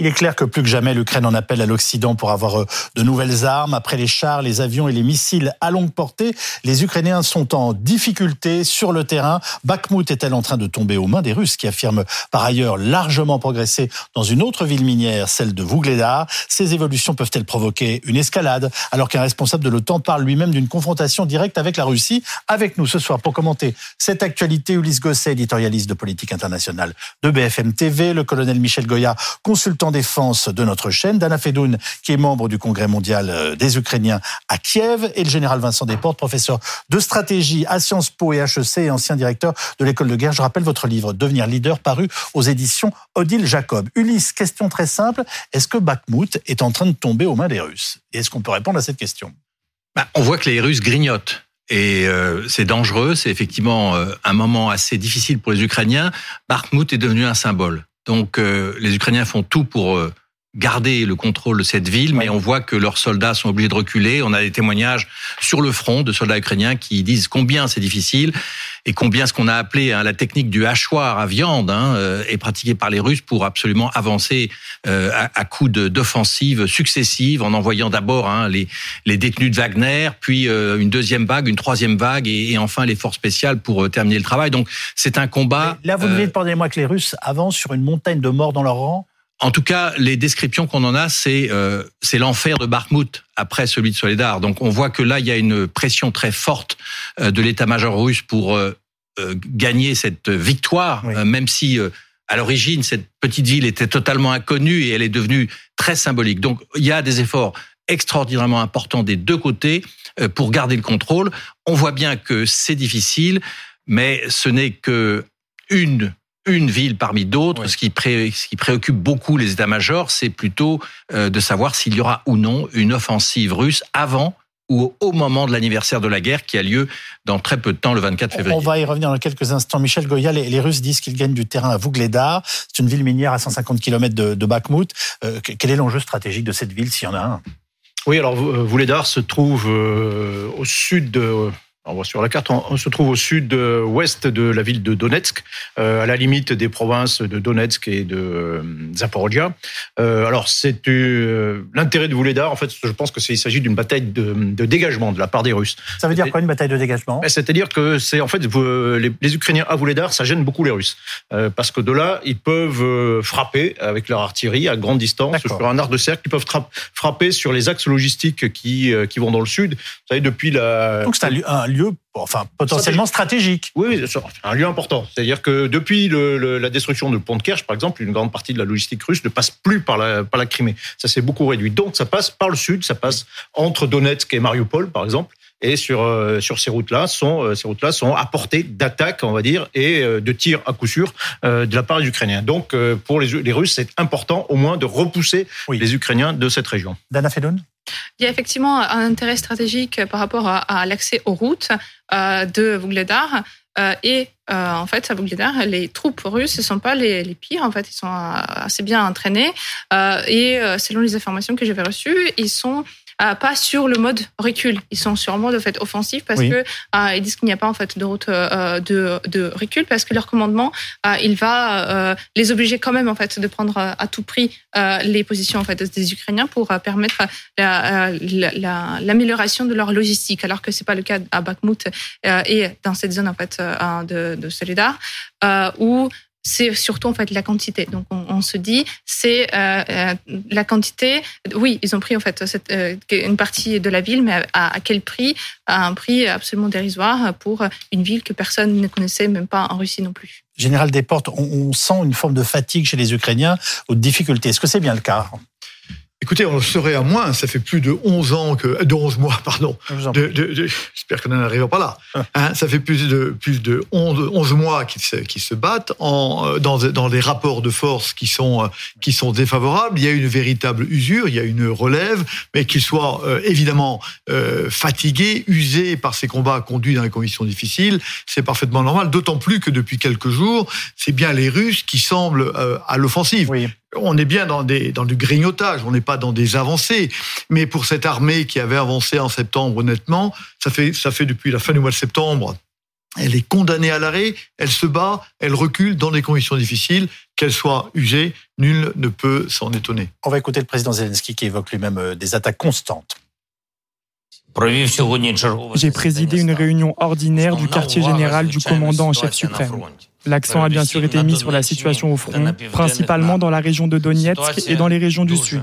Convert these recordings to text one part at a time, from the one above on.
Il est clair que plus que jamais, l'Ukraine en appelle à l'Occident pour avoir euh, de nouvelles armes. Après les chars, les avions et les missiles à longue portée, les Ukrainiens sont en difficulté sur le terrain. Bakhmut est-elle en train de tomber aux mains des Russes qui affirment par ailleurs largement progresser dans une autre ville minière, celle de Vuhledar Ces évolutions peuvent-elles provoquer une escalade alors qu'un responsable de l'OTAN parle lui-même d'une confrontation directe avec la Russie? Avec nous ce soir pour commenter cette actualité, Ulysse Gosset, éditorialiste de politique internationale de BFM TV, le colonel Michel Goya, consultant défense de notre chaîne, Dana Fedoun, qui est membre du Congrès mondial euh, des Ukrainiens à Kiev, et le général Vincent Desportes, professeur de stratégie à Sciences Po et HEC et ancien directeur de l'école de guerre. Je rappelle votre livre Devenir leader, paru aux éditions Odile Jacob. Ulysse, question très simple. Est-ce que Bakhmut est en train de tomber aux mains des Russes? Et est-ce qu'on peut répondre à cette question? Bah, On voit que les Russes grignotent. Et euh, c'est dangereux, c'est effectivement euh, un moment assez difficile pour les Ukrainiens. Bakhmut est devenu un symbole. Donc euh, les Ukrainiens font tout pour euh, garder le contrôle de cette ville, mais on voit que leurs soldats sont obligés de reculer. On a des témoignages sur le front de soldats ukrainiens qui disent combien c'est difficile et combien ce qu'on a appelé hein, la technique du hachoir à viande hein, euh, est pratiquée par les Russes pour absolument avancer à, à coups d'offensives successives en envoyant d'abord hein, les, les détenus de Wagner, puis une deuxième vague, une troisième vague et, enfin les forces spéciales pour terminer le travail. Donc c'est un combat. là, vous venez de parler moi que les Russes avancent sur une montagne de morts dans leur rang en tout cas, les descriptions qu'on en a, c'est euh, c'est l'enfer de Bakhmut après celui de Soledar. Donc on voit que là, il y a une pression très forte euh, de l'état-major russe pour euh, gagner cette victoire, même si à l'origine cette petite ville était totalement inconnue et elle est devenue très symbolique. Donc il y a des efforts extraordinairement importants des deux côtés pour garder le contrôle. On voit bien que c'est difficile, mais ce n'est que une une ville parmi d'autres. Ce, qui préoccupe beaucoup les états-majors, c'est plutôt euh, de savoir s'il y aura ou non une offensive russe avant ou au moment de l'anniversaire de la guerre qui a lieu dans très peu de temps, le 24 février. On va y revenir dans quelques instants. Michel Goya, les, Russes disent qu'ils gagnent du terrain à Vuhledar. C'est une ville minière à 150 km de, de Bakhmut. Euh, quel est l'enjeu stratégique de cette ville, s'il y en a un? Oui, alors Vuhledar se trouve euh, au sud de on voit sur la carte, on, se trouve au sud-ouest de la ville de Donetsk, euh, à la limite des provinces de Donetsk et de euh, Zaporozhia. Euh, alors, c'est l'intérêt de Vuledar, en fait, je pense que il s'agit d'une bataille de, dégagement de la part des Russes. Ça veut dire quoi une bataille de dégagement? C'est-à-dire que c'est en fait les, Ukrainiens à Vuledar, ça gêne beaucoup les Russes, parce que de là, ils peuvent frapper avec leur artillerie à grande distance sur un arc de cercle, ils peuvent frapper sur les axes logistiques qui qui vont dans le sud. Vous savez, depuis la donc c'est un lieu enfin potentiellement stratégique. Oui, c'est un lieu important. C'est-à-dire que depuis la destruction de pont de Kerch, par exemple, une grande partie de la logistique russe ne passe plus par la, par la Crimée. Ça s'est beaucoup réduit. Donc ça passe par le sud, ça passe entre Donetsk et Mariupol, par exemple. Et sur euh, sur ces routes-là sont euh, ces routes-là sont à portée d'attaque, on va dire, et euh, de tir à coup sûr de la part des Ukrainiens. Donc pour les, les Russes, c'est important au moins de repousser les Ukrainiens de cette région. Dana Fedon il y a effectivement un intérêt stratégique par rapport à, l'accès aux routes euh, de Vuhledar. Euh, et euh, en fait, à Vuhledar, les troupes russes ne sont pas les, pires. En fait, ils sont assez bien entraînés. et selon les informations que j'avais reçues, ils sont pas sur le mode recul. Ils sont sur le mode en fait offensif parce que euh, ils disent qu'il n'y a pas en fait de route euh, de, de, recul parce que leur commandement euh, il va les obliger quand même en fait de prendre à tout prix les positions en fait des Ukrainiens pour permettre l'amélioration de leur logistique alors que c'est pas le cas à Bakhmut et dans cette zone en fait de, de Solidar où c'est surtout en fait la quantité. Donc on, se dit c'est euh, euh, la quantité. Oui, ils ont pris en fait euh, une partie de la ville, mais à, quel prix? À un prix absolument dérisoire pour une ville que personne ne connaissait, même pas en Russie non plus. Général Desportes, on, sent une forme de fatigue chez les Ukrainiens ou de difficulté. Est-ce que c'est bien le cas? Écoutez, on serait à moins. Ça fait plus de 11 ans que, de 11 mois, pardon. J'espère qu'on n'en arrivera pas là. Ah. Hein, ça fait plus de plus de 11, 11 mois qu'ils se, se battent en, dans, dans des rapports de force qui sont qui sont défavorables. Il y a une véritable usure, il y a une relève, mais qu'ils soient euh, évidemment euh, fatigués, usés par ces combats conduits dans des conditions difficiles, c'est parfaitement normal. D'autant plus que depuis quelques jours, c'est bien les Russes qui semblent euh, à l'offensive. Oui on est bien dans, des, dans du grignotage, on n'est pas dans des avancées. Mais pour cette armée qui avait avancé en septembre, honnêtement, ça fait, ça fait depuis la fin du mois de septembre elle est condamnée à l'arrêt, elle se bat, elle recule dans des conditions difficiles, qu'elle soit usée, nul ne peut s'en étonner. On va écouter le président Zelensky qui évoque lui-même euh, des attaques constantes. J'ai présidé une réunion ordinaire du quartier général du commandant en chef suprême. L'accent a bien sûr été mis sur la situation au front, principalement dans la région de Donetsk et dans les régions du sud.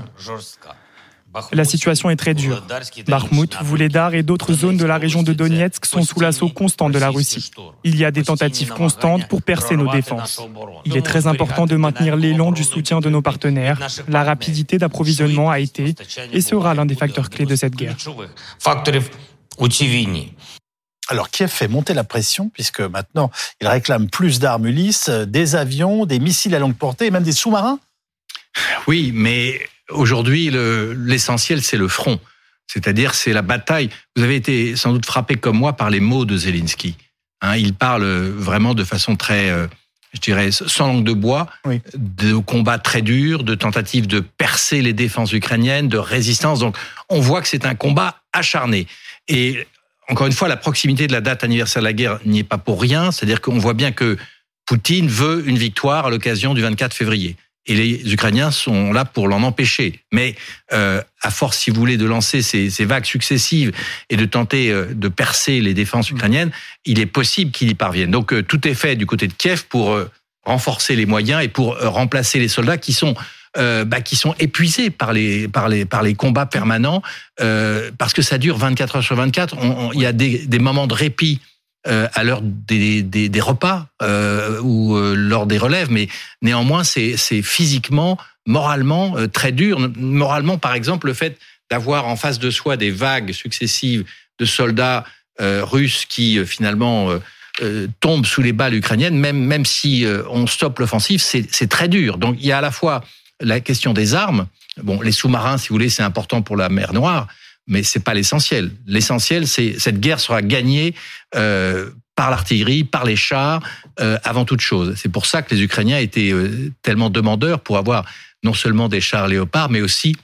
La situation est très dure. Bakhmut, Vuledar et d'autres zones de la région de Donetsk sont sous l'assaut constant de la Russie. Il y a des tentatives constantes pour percer nos défenses. Il est très important de maintenir l'élan du soutien de nos partenaires. La rapidité d'approvisionnement a été et sera l'un des facteurs clés de cette guerre. Alors Kiev fait monter la pression puisque maintenant il réclame plus d'armes Ulysse, des avions, des missiles à longue portée et même des sous-marins. Oui, mais Aujourd'hui, l'essentiel, c'est le front. C'est-à-dire, c'est la bataille. Vous avez été sans doute frappé comme moi par les mots de Zelensky. Hein, il parle vraiment de façon très, euh, je dirais, sans langue de bois, de combats très durs, de tentatives de percer les défenses ukrainiennes, de résistance. Donc, on voit que c'est un combat acharné. Et encore une fois, la proximité de la date anniversaire de la guerre n'y est pas pour rien. C'est-à-dire qu'on voit bien que Poutine veut une victoire à l'occasion du 24 février et les Ukrainiens sont là pour l'en empêcher. Mais euh, à force, si vous voulez, de lancer ces, ces vagues successives et de tenter euh, de percer les défenses ukrainiennes, il est possible qu'il y parvienne. Donc euh, tout est fait du côté de Kiev pour euh, renforcer les moyens et pour remplacer les soldats qui sont bah, qui sont épuisés par les par les par les combats permanents parce que ça dure 24 heures sur 24. Il y a des, moments de répit euh, à l'heure des, des, repas euh, ou euh, lors des relèves, mais néanmoins c'est physiquement, moralement euh, très dur. Moralement, par exemple, le fait d'avoir en face de soi des vagues successives de soldats russes qui finalement tombent sous les balles ukrainiennes, même même si on stoppe l'offensive, c'est très dur. Donc il y a à la fois la question des armes. Bon, les sous-marins, si vous voulez, c'est important pour la mer Noire, mais c'est pas l'essentiel. L'essentiel, c'est cette guerre sera gagnée euh, par l'artillerie, par les chars, euh, avant toute chose. C'est pour ça que les Ukrainiens étaient euh, tellement demandeurs pour avoir non seulement des chars léopards, mais aussi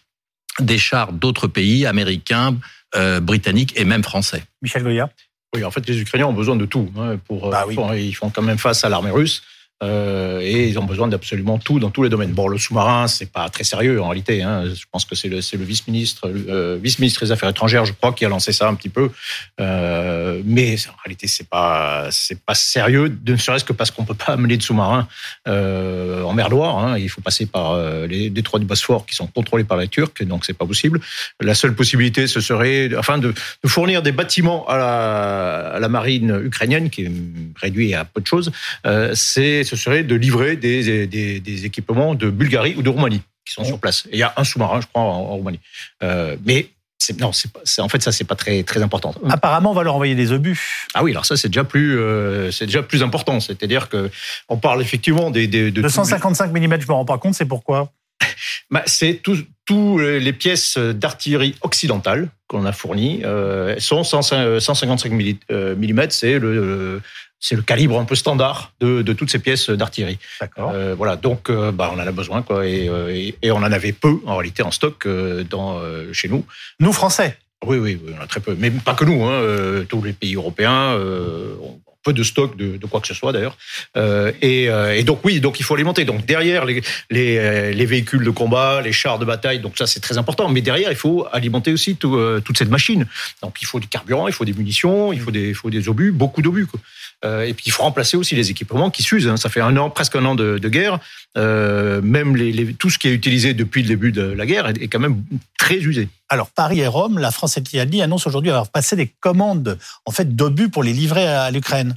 des chars d'autres pays, américains, euh, britanniques et même français. Michel Goya? Oui, en fait, les Ukrainiens ont besoin de tout. Hein, pour, bah oui. pour, ils font quand même face à l'armée russe. Euh, et ils ont besoin d'absolument tout dans tous les domaines. Bon, le sous-marin, c'est pas très sérieux en réalité. Hein. Je pense que c'est le, vice-ministre, euh, vice-ministre des Affaires étrangères, je crois, qui a lancé ça un petit peu. Euh, mais en réalité, c'est pas, c'est pas sérieux, ne serait-ce que parce qu'on peut pas amener de sous-marin en mer Noire. Hein. Il faut passer par les détroits du Bosphore qui sont contrôlés par les Turcs, donc c'est pas possible. La seule possibilité, ce serait, enfin, de, fournir des bâtiments à la, à la marine ukrainienne, qui est réduit à peu de choses. C'est ce serait de livrer des, des, des, équipements de Bulgarie ou de Roumanie qui sont sur place. Et il y a un sous-marin, je crois, en, en Roumanie. Euh, mais non, en fait ça c'est pas très très important. Apparemment, on va leur envoyer des obus. Ah oui, alors ça c'est déjà plus euh, c'est déjà plus important. C'est-à-dire que on parle effectivement des, des de 255 mm. Je me rends pas compte. C'est pourquoi? Bah, C'est tous les pièces d'artillerie occidentale qu'on a fournies euh, sont 155 mm. C'est le c'est le calibre un peu standard de, de toutes ces pièces d'artillerie. Euh, voilà, donc euh, bah, on en a besoin, quoi, et, euh, et, on en avait peu en réalité en stock euh, dans, chez nous. Nous Français. Oui, oui, on a très peu, mais pas que nous. Hein, tous les pays européens ont peu de stock de, de quoi que ce soit d'ailleurs. Et, et, donc oui, donc il faut alimenter. Donc derrière les, les, les, véhicules de combat, les chars de bataille, donc ça c'est très important. Mais derrière il faut alimenter aussi tout, toute cette machine. Donc il faut du carburant, il faut des munitions, il faut des, il faut des obus, beaucoup d'obus. Euh, et puis il faut remplacer aussi les équipements qui s'usent. Hein. Ça fait un an, presque un an de, guerre. Euh, même les, tout ce qui est utilisé depuis le début de la guerre est, est quand même très usé. Alors Paris et Rome, la France et l'Italie annoncent aujourd'hui avoir passé des commandes en fait d'obus pour les livrer à l'Ukraine.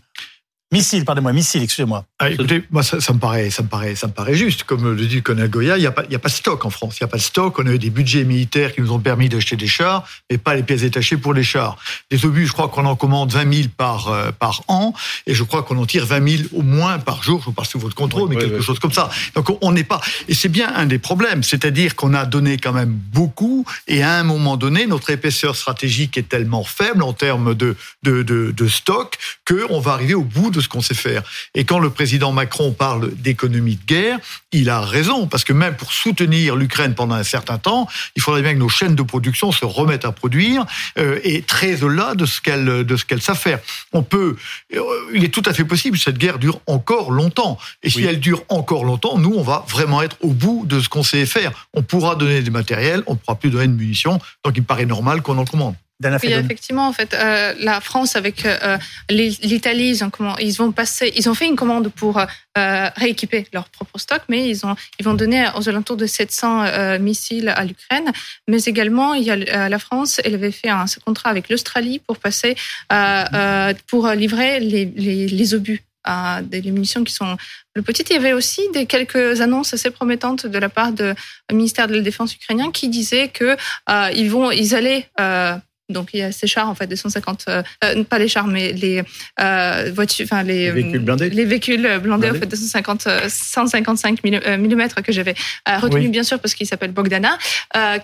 Missile, pardonnez-moi, missile, excusez-moi. Ah, écoutez, moi, ça, ça, me paraît, ça me paraît, ça me paraît juste. Comme le dit le colonel Goya, il n'y a pas, il y a pas de stock en France. Il n'y a pas de stock. On a eu des budgets militaires qui nous ont permis d'acheter des chars, mais pas les pièces détachées pour les chars. Les obus, je crois qu'on en commande 20 000 par, euh, par an, et je crois qu'on en tire 20 000 au moins par jour. Je ne passe sous votre contrôle, oui, mais oui, quelque oui. chose comme ça. Donc, on n'est pas, et c'est bien un des problèmes. C'est-à-dire qu'on a donné quand même beaucoup, et à un moment donné, notre épaisseur stratégique est tellement faible en termes de, de, de, de stock qu'on va arriver au bout de de ce qu'on sait faire. Et quand le président Macron parle d'économie de guerre, il a raison, parce que même pour soutenir l'Ukraine pendant un certain temps, il faudrait bien que nos chaînes de production se remettent à produire euh, et très au-delà de ce qu'elles de ce qu'elles savent faire. On peut, euh, il est tout à fait possible que cette guerre dure encore longtemps. Et si elle dure encore longtemps, nous, on va vraiment être au bout de ce qu'on sait faire. On pourra donner des matériels, on ne pourra plus donner de munitions, donc il paraît normal qu'on en commande. Oui, effectivement, en fait, euh, la France avec euh, l'Italie, ils ont comment, ils vont passer, ils ont fait une commande pour euh, rééquiper leur propre stock, mais ils ont, ils vont donner aux alentours de 700 euh, missiles à l'Ukraine. Mais également, il y a la France, elle avait fait un contrat avec l'Australie pour passer, euh, pour livrer les, les, les obus à des munitions qui sont le petit. Il y avait aussi des quelques annonces assez promettantes de la part du ministère de la Défense ukrainien qui disait que euh, ils vont, ils allaient euh, donc il y a ces chars en fait des 150, euh, euh, pas les chars mais les euh, voitures, enfin les, véhicules blindés, les véhicules blindés, en fait de 150, 155 mm que j'avais retenu bien sûr parce qu'il s'appelle Bogdana,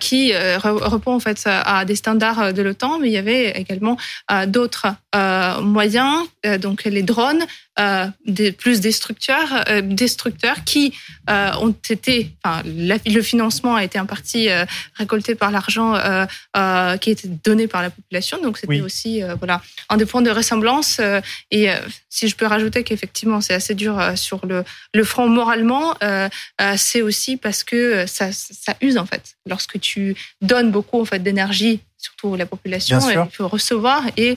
qui répond en fait à des standards de l'OTAN, mais il y avait également d'autres moyens, donc les drones, des, plus destructeurs, destructeurs qui ont été, enfin le financement a été en partie récolté par l'argent qui était donné par la population. Donc c'était aussi euh, voilà un des points de ressemblance. Euh, et euh, si je peux rajouter qu'effectivement c'est assez dur sur le, le front moralement, c'est aussi parce que ça, ça use en fait. Lorsque tu donnes beaucoup en fait d'énergie, surtout la population, elle peut recevoir et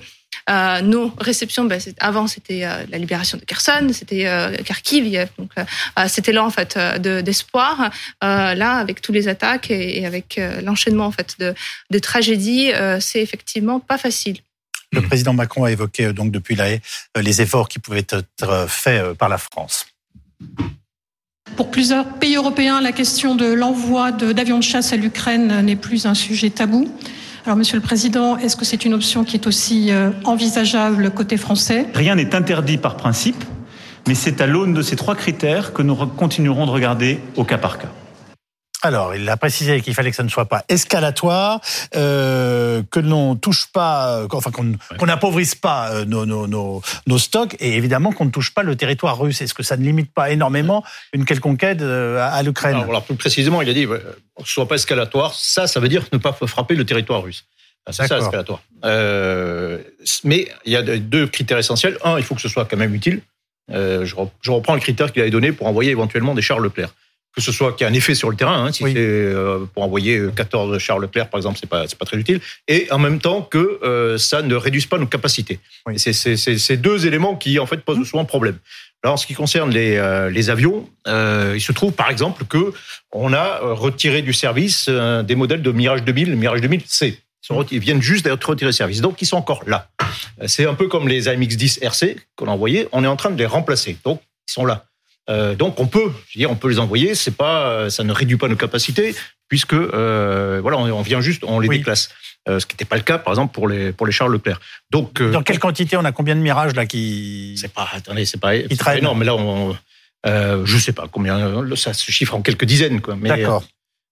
euh, nos réceptions, ben, avant c'était euh, la libération de Kherson, c'était euh, Kharkiv, donc c'était là en fait d'espoir. là, avec tous les attaques et, avec l'enchaînement en fait de, de tragédies, c'est effectivement pas facile. Le président Macron a évoqué donc depuis la les efforts qui pouvaient être faits par la France. Pour plusieurs pays européens, la question de l'envoi d'avions de chasse à l'Ukraine n'est plus un sujet tabou. Alors, Monsieur le Président, est-ce que c'est une option qui est aussi euh, envisageable côté français? Rien n'est interdit par principe, mais c'est à l'aune de ces trois critères que nous continuerons de regarder au cas par cas. Alors, il a précisé qu'il fallait que ça ne soit pas escalatoire, euh, que l'on touche pas, euh, enfin qu'on n'appauvrisse pas euh, nos, nos, nos, nos, stocks, et évidemment qu'on ne touche pas le territoire russe. Est-ce que ça ne limite pas énormément une quelconquête aide à l'Ukraine? Alors, plus précisément, il a dit, que ne soit pas escalatoire. Ça, ça veut dire ne pas frapper le territoire russe. C'est ça, escalatoire. Euh, mais il y a deux critères essentiels. Un, il faut que ce soit quand même utile. Euh, je reprends le critère qu'il avait donné pour envoyer éventuellement des chars Leclerc que ce soit qu'il y ait un effet sur le terrain. Hein, si c'est euh, pour envoyer 14 Charles Leclerc, par exemple, c'est pas c'est pas très utile. Et en même temps que euh, ça ne réduise pas nos capacités. C'est ces deux éléments qui en fait posent souvent problème. Alors, en ce qui concerne les, euh, les avions, il se trouve par exemple que on a retiré du service des modèles de Mirage 2000, Mirage 2000 C. Ils viennent juste d'être retirés de service, donc ils sont encore là. C'est un peu comme les AMX-10 RC qu'on a envoyés. On est en train de les remplacer, donc ils sont là. Euh, donc on peut, je veux dire, on peut les envoyer. C'est pas, euh, ça ne réduit pas nos capacités puisque euh, voilà, on, vient juste, on les déclasse. ce qui n'était pas le cas, par exemple, pour les pour les chars Leclerc. Donc dans quelle quantité on a combien de mirages là qui C'est pas, attendez, c'est pas, pas énorme. Mais là, on, je sais pas combien. Ça se chiffre en quelques dizaines, quoi. D'accord.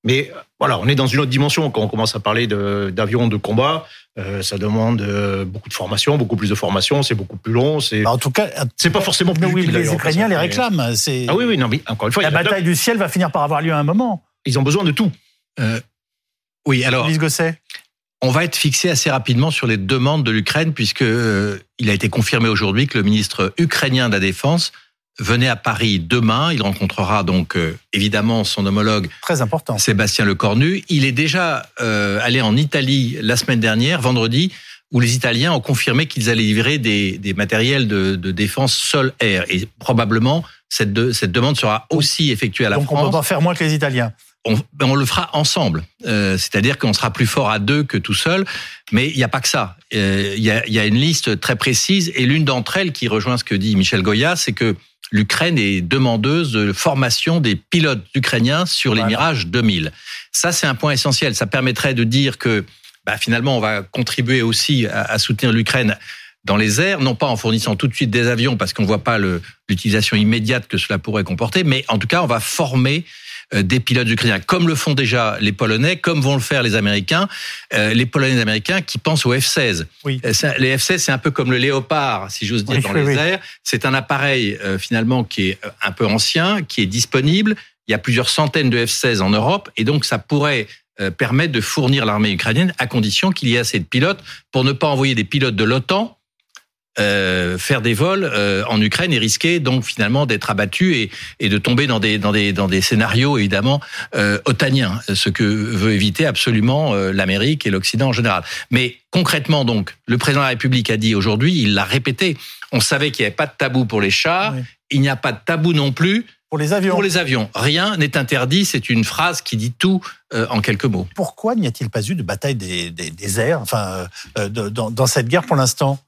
Mais voilà, on est dans une autre dimension quand on commence à parler d'avions de, combat. Euh, ça demande euh, beaucoup de formation, beaucoup plus de formation, c'est beaucoup plus long. C'est bah, en tout cas, c'est pas forcément plus oui, Les Ukrainiens les réclament. Ah oui, oui, non, mais encore une fois, la bataille du ciel va finir par avoir lieu à un moment. Ils ont besoin de tout. Euh, oui, alors. Gosset. On va être fixé assez rapidement sur les demandes de l'Ukraine puisque euh, il a été confirmé aujourd'hui que le ministre ukrainien de la Défense venait à Paris demain. Il rencontrera donc euh, évidemment son homologue très important Sébastien Lecornu. Il est déjà euh, allé en Italie la semaine dernière, vendredi, où les Italiens ont confirmé qu'ils allaient livrer des, des matériels de, de défense sol-air. Et probablement cette, de, cette demande sera aussi effectuée à la France. Donc on peut pas faire moins que les Italiens. On, on, le fera ensemble. Euh, C'est-à-dire qu'on sera plus fort à deux que tout seul. Mais il n'y a pas que ça. Euh, il y, a, y, a, une liste très précise et l'une d'entre elles qui rejoint ce que dit Michel Goya, c'est que l'Ukraine est demandeuse de formation des pilotes ukrainiens sur les Mirage 2000. Ça, c'est un point essentiel. Ça permettrait de dire que bah, finalement, on va contribuer aussi à, soutenir l'Ukraine dans les airs, non pas en fournissant tout de suite des avions, parce qu'on ne voit pas l'utilisation immédiate que cela pourrait comporter, mais en tout cas, on va former des pilotes ukrainiens, comme le font déjà les Polonais, comme vont le faire les Américains, les Polonais et les Américains qui pensent aux F-16. Oui. Les F-16, c'est un peu comme le Léopard, si j'ose dire, dans les airs. C'est un appareil finalement qui est un peu ancien, qui est disponible. Il y a plusieurs centaines de F-16 en Europe, et donc ça pourrait permettre de fournir l'armée ukrainienne à condition qu'il y ait assez de pilotes pour ne pas envoyer des pilotes de l'OTAN euh, faire des vols euh, en Ukraine et risquer donc finalement d'être abattu et, et, de tomber dans des dans des dans des scénarios évidemment euh, otaniens, ce que veut éviter absolument euh, l'Amérique et l'Occident en général. Mais concrètement donc, le président de la République a dit aujourd'hui, il l'a répété, on savait qu'il n'y avait pas de tabou pour les chars, il n'y a pas de tabou non plus pour les avions. Pour les avions, rien n'est interdit. C'est une phrase qui dit tout en quelques mots. Pourquoi n'y a-t-il pas eu de bataille des, des, des airs, enfin, de, dans, dans cette guerre pour l'instant?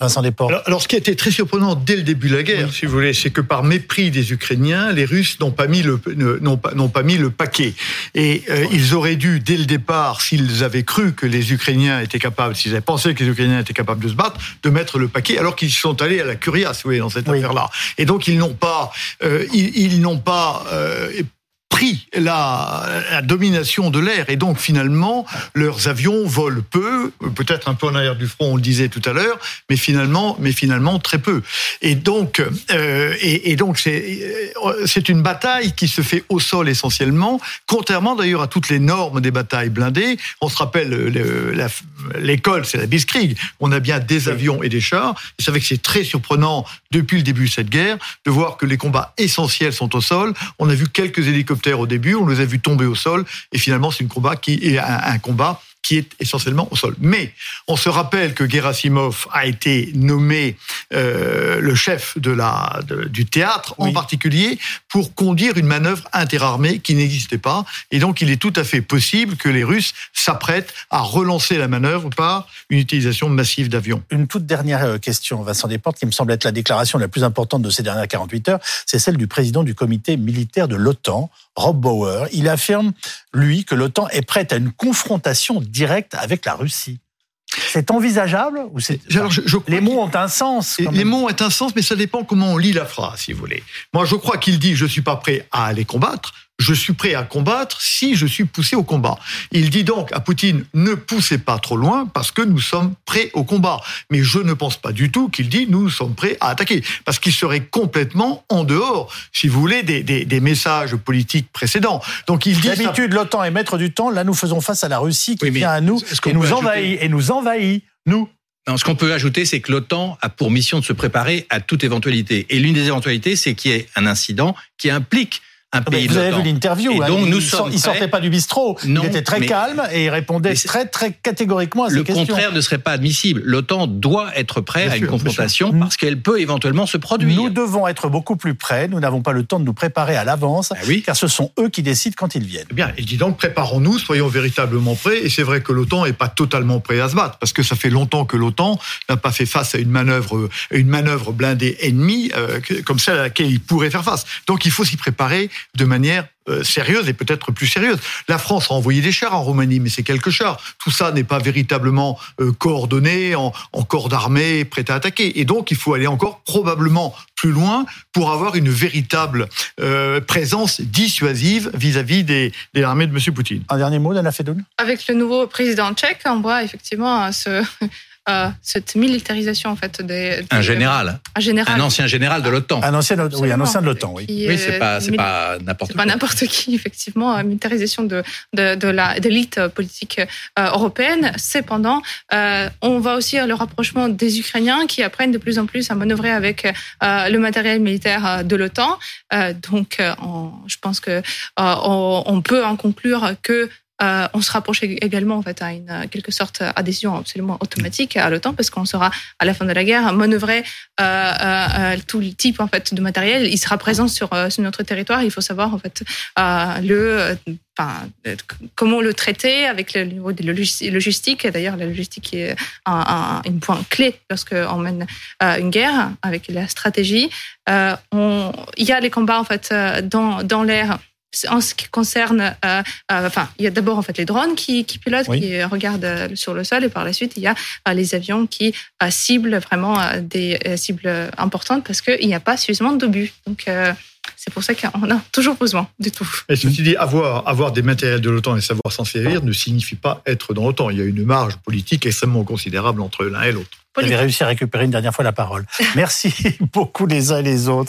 Vincent Desportes. Alors, alors, ce qui a été très surprenant dès le début de la guerre, si vous voulez, c'est que par mépris des Ukrainiens, les Russes n'ont pas mis le n'ont pas, n'ont pas mis le paquet. Et euh, ils auraient dû, dès le départ, s'ils avaient cru que les Ukrainiens étaient capables, s'ils avaient pensé que les Ukrainiens étaient capables de se battre, de mettre le paquet, alors qu'ils sont allés à la curia, si vous voulez, dans cette affaire-là. Et donc ils n'ont pas, euh, ils, ils n'ont pas euh, pris la, la, domination de l'air et donc finalement leurs avions volent peu, peut-être un peu en arrière du front, on le disait tout à l'heure, mais finalement, mais finalement très peu. Et donc, euh, et, et, donc c'est c'est une bataille qui se fait au sol essentiellement, contrairement d'ailleurs à toutes les normes des batailles blindées. On se rappelle l'école, c'est la Blitzkrieg. On a bien des avions et des chars. Et c'est vrai que c'est très surprenant depuis le début de cette guerre de voir que les combats essentiels sont au sol. On a vu quelques hélicoptères au début, on les a vus tomber au sol, et finalement c'est un combat qui est un, un combat qui est essentiellement au sol. Mais on se rappelle que Gerasimov a été nommé euh, le chef de la, de, du théâtre, oui. en particulier pour conduire une manœuvre interarmée qui n'existait pas. Et donc, il est tout à fait possible que les Russes s'apprêtent à relancer la manœuvre par une utilisation massive d'avions. Une toute dernière euh, question, Vincent Desportes, qui me semble être la déclaration la plus importante de ces dernières 48 heures, c'est celle du président du comité militaire de l'OTAN, Rob Bauer. Il affirme, lui, que l'OTAN est prête à une confrontation direct avec la Russie. C'est envisageable ou c'est Alors, je, je les mots ont un sens. Les mots ont un sens, mais ça dépend comment on lit la phrase, si vous voulez. Moi, je crois qu'il dit je suis pas prêt à aller combattre. Je suis prêt à combattre si je suis poussé au combat. Il dit donc à Poutine ne poussez pas trop loin parce que nous sommes prêts au combat. Mais je ne pense pas du tout qu'il dit nous sommes prêts à attaquer parce qu'il serait complètement en dehors, si vous voulez, des, des, des messages politiques précédents. Donc il dit d'habitude l'OTAN est maître du temps. Là, nous faisons face à la Russie qui oui, vient à nous et nous envahit et nous envahit nous. Non, ce qu'on peut ajouter, c'est que l'OTAN a pour mission de se préparer à toute éventualité. Et l'une des éventualités, c'est qu'il y ait un incident qui implique un pays Vous avez vu l'interview. Et donc, il, nous sommes il sortait pas du bistrot. Non, il était très calme et il répondait très, très catégoriquement à ces questions. Le contraire ne serait pas admissible. L'OTAN doit être prêt bien à sûr, une confrontation parce qu'elle peut éventuellement se produire. Nous devons être beaucoup plus prêts. Nous n'avons pas le temps de nous préparer à l'avance, ah oui. car ce sont eux qui décident quand ils viennent. Eh bien, il dit donc préparons-nous, soyons véritablement prêts. Et c'est vrai que l'OTAN n'est pas totalement prêt à se battre, parce que ça fait longtemps que l'OTAN n'a pas fait face à une manœuvre, une manœuvre blindée ennemie euh, comme celle à laquelle il pourrait faire face. Donc, il faut s'y préparer de manière euh, sérieuse et peut-être plus sérieuse. La France a envoyé des chars en Roumanie, mais c'est quelques chars. Tout ça n'est pas véritablement euh, coordonné en, en corps d'armée prêt à attaquer. Et donc, il faut aller encore probablement plus loin pour avoir une véritable euh, présence dissuasive vis-à-vis -vis des, des, armées de M. Poutine. Un dernier mot, Dana Fedoun? Avec le nouveau président tchèque, on voit effectivement ce, euh, cette militarisation en fait des, des un général, un général, un ancien général de l'OTAN, un ancien, oui, un ancien de l'OTAN, oui. Qui, oui, c'est pas, c'est pas n'importe pas n'importe qui, effectivement, militarisation de de, de la de l'élite politique euh, européenne. Cependant, euh, on voit aussi le rapprochement des Ukrainiens qui apprennent de plus en plus à manœuvrer avec euh, le matériel militaire de l'OTAN. donc, on, je pense que on, on peut en conclure que euh, on se rapproche également en fait à une quelque sorte adhésion absolument automatique à l'OTAN parce qu'on sera à la fin de la guerre manœuvrer euh, euh, tout le type en fait de matériel. Il sera présent sur, sur notre territoire. Il faut savoir en fait le Enfin, comment le traiter avec le niveau de logistique. D'ailleurs, la logistique est un, un, un point clé lorsqu'on mène euh, une guerre avec la stratégie. Euh, on, il y a les combats en fait dans, dans l'air en ce qui concerne, euh, euh, enfin, il y a d'abord en fait les drones qui, qui pilotent, oui. qui regardent sur le sol, et par la suite il y a euh, les avions qui ciblent vraiment des cibles importantes parce qu'il n'y a pas suffisamment d'obus. Donc C'est pour ça qu'on a toujours besoin du tout. Et ceci dit, avoir, avoir des matériels de l'OTAN et savoir s'en servir ne signifie pas être dans l'OTAN. Il y a une marge politique extrêmement considérable entre l'un et l'autre. Vous avez réussi à récupérer une dernière fois la parole. Merci beaucoup les uns et les autres.